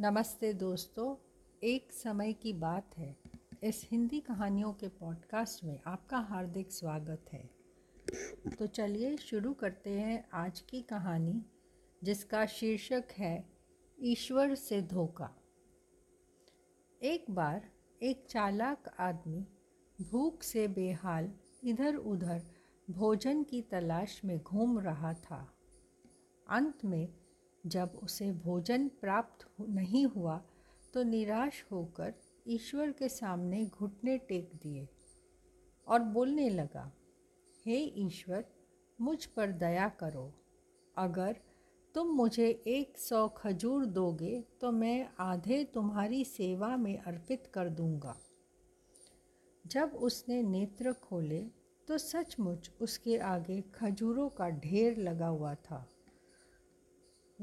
नमस्ते दोस्तों, एक समय की बात है। इस हिंदी कहानियों के पॉडकास्ट में आपका हार्दिक स्वागत है। तो चलिए शुरू करते हैं आज की कहानी, जिसका शीर्षक है, ईश्वर से धोखा। एक बार एक चालाक आदमी भूख से बेहाल इधर उधर भोजन की तलाश में घूम रहा था। अंत में जब उसे भोजन प्राप्त नहीं हुआ तो निराश होकर ईश्वर के सामने घुटने टेक दिए और बोलने लगा, हे ईश्वर, मुझ पर दया करो। अगर तुम मुझे एक सौ खजूर दोगे तो मैं आधे तुम्हारी सेवा में अर्पित कर दूँगा। जब उसने नेत्र खोले तो सचमुच उसके आगे खजूरों का ढेर लगा हुआ था।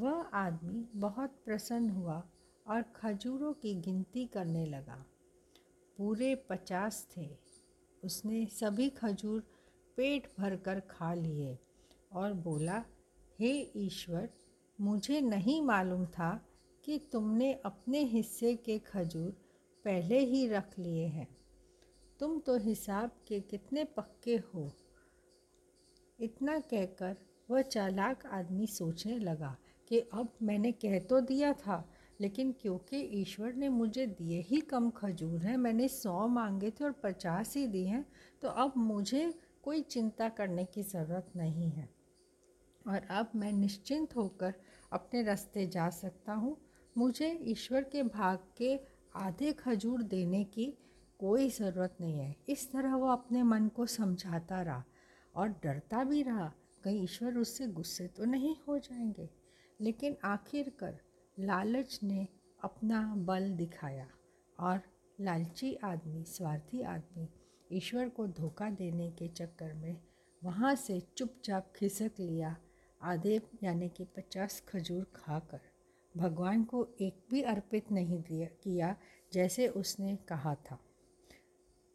वह आदमी बहुत प्रसन्न हुआ और खजूरों की गिनती करने लगा। पूरे पचास थे। उसने सभी खजूर पेट भर कर खा लिए और बोला, हे ईश्वर, मुझे नहीं मालूम था कि तुमने अपने हिस्से के खजूर पहले ही रख लिए हैं। तुम तो हिसाब के कितने पक्के हो? इतना कहकर वह चालाक आदमी सोचने लगा कि अब मैंने कह तो दिया था, लेकिन क्योंकि ईश्वर ने मुझे दिए ही कम खजूर हैं, मैंने सौ मांगे थे और पचास ही दिए हैं तो अब मुझे कोई चिंता करने की ज़रूरत नहीं है। और अब मैं निश्चिंत होकर अपने रास्ते जा सकता हूँ। मुझे ईश्वर के भाग के आधे खजूर देने की कोई ज़रूरत नहीं है। इस तरह वो अपने मन को समझाता रहा और डरता भी रहा कहीं ईश्वर उससे गुस्से तो नहीं हो जाएँगे। लेकिन आखिरकार लालच ने अपना बल दिखाया और लालची आदमी, स्वार्थी आदमी ईश्वर को धोखा देने के चक्कर में वहाँ से चुपचाप खिसक लिया। आधे यानी कि पचास खजूर खाकर भगवान को एक भी अर्पित नहीं दिया, किया जैसे उसने कहा था।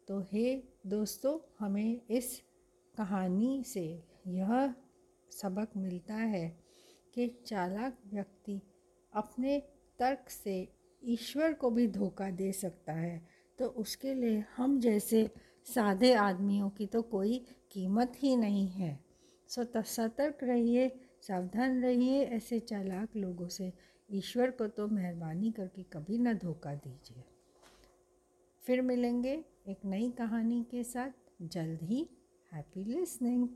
तो हे दोस्तों, हमें इस कहानी से यह सबक मिलता है। कि चालाक व्यक्ति अपने तर्क से ईश्वर को भी धोखा दे सकता है। तो उसके लिए हम जैसे सादे आदमियों की तो कोई कीमत ही नहीं है। सो सतर्क रहिए, सावधान रहिए ऐसे चालाक लोगों से। ईश्वर को तो मेहरबानी करके कभी ना धोखा दीजिए। फिर मिलेंगे एक नई कहानी के साथ। जल्द ही हैप्पी लिसनिंग।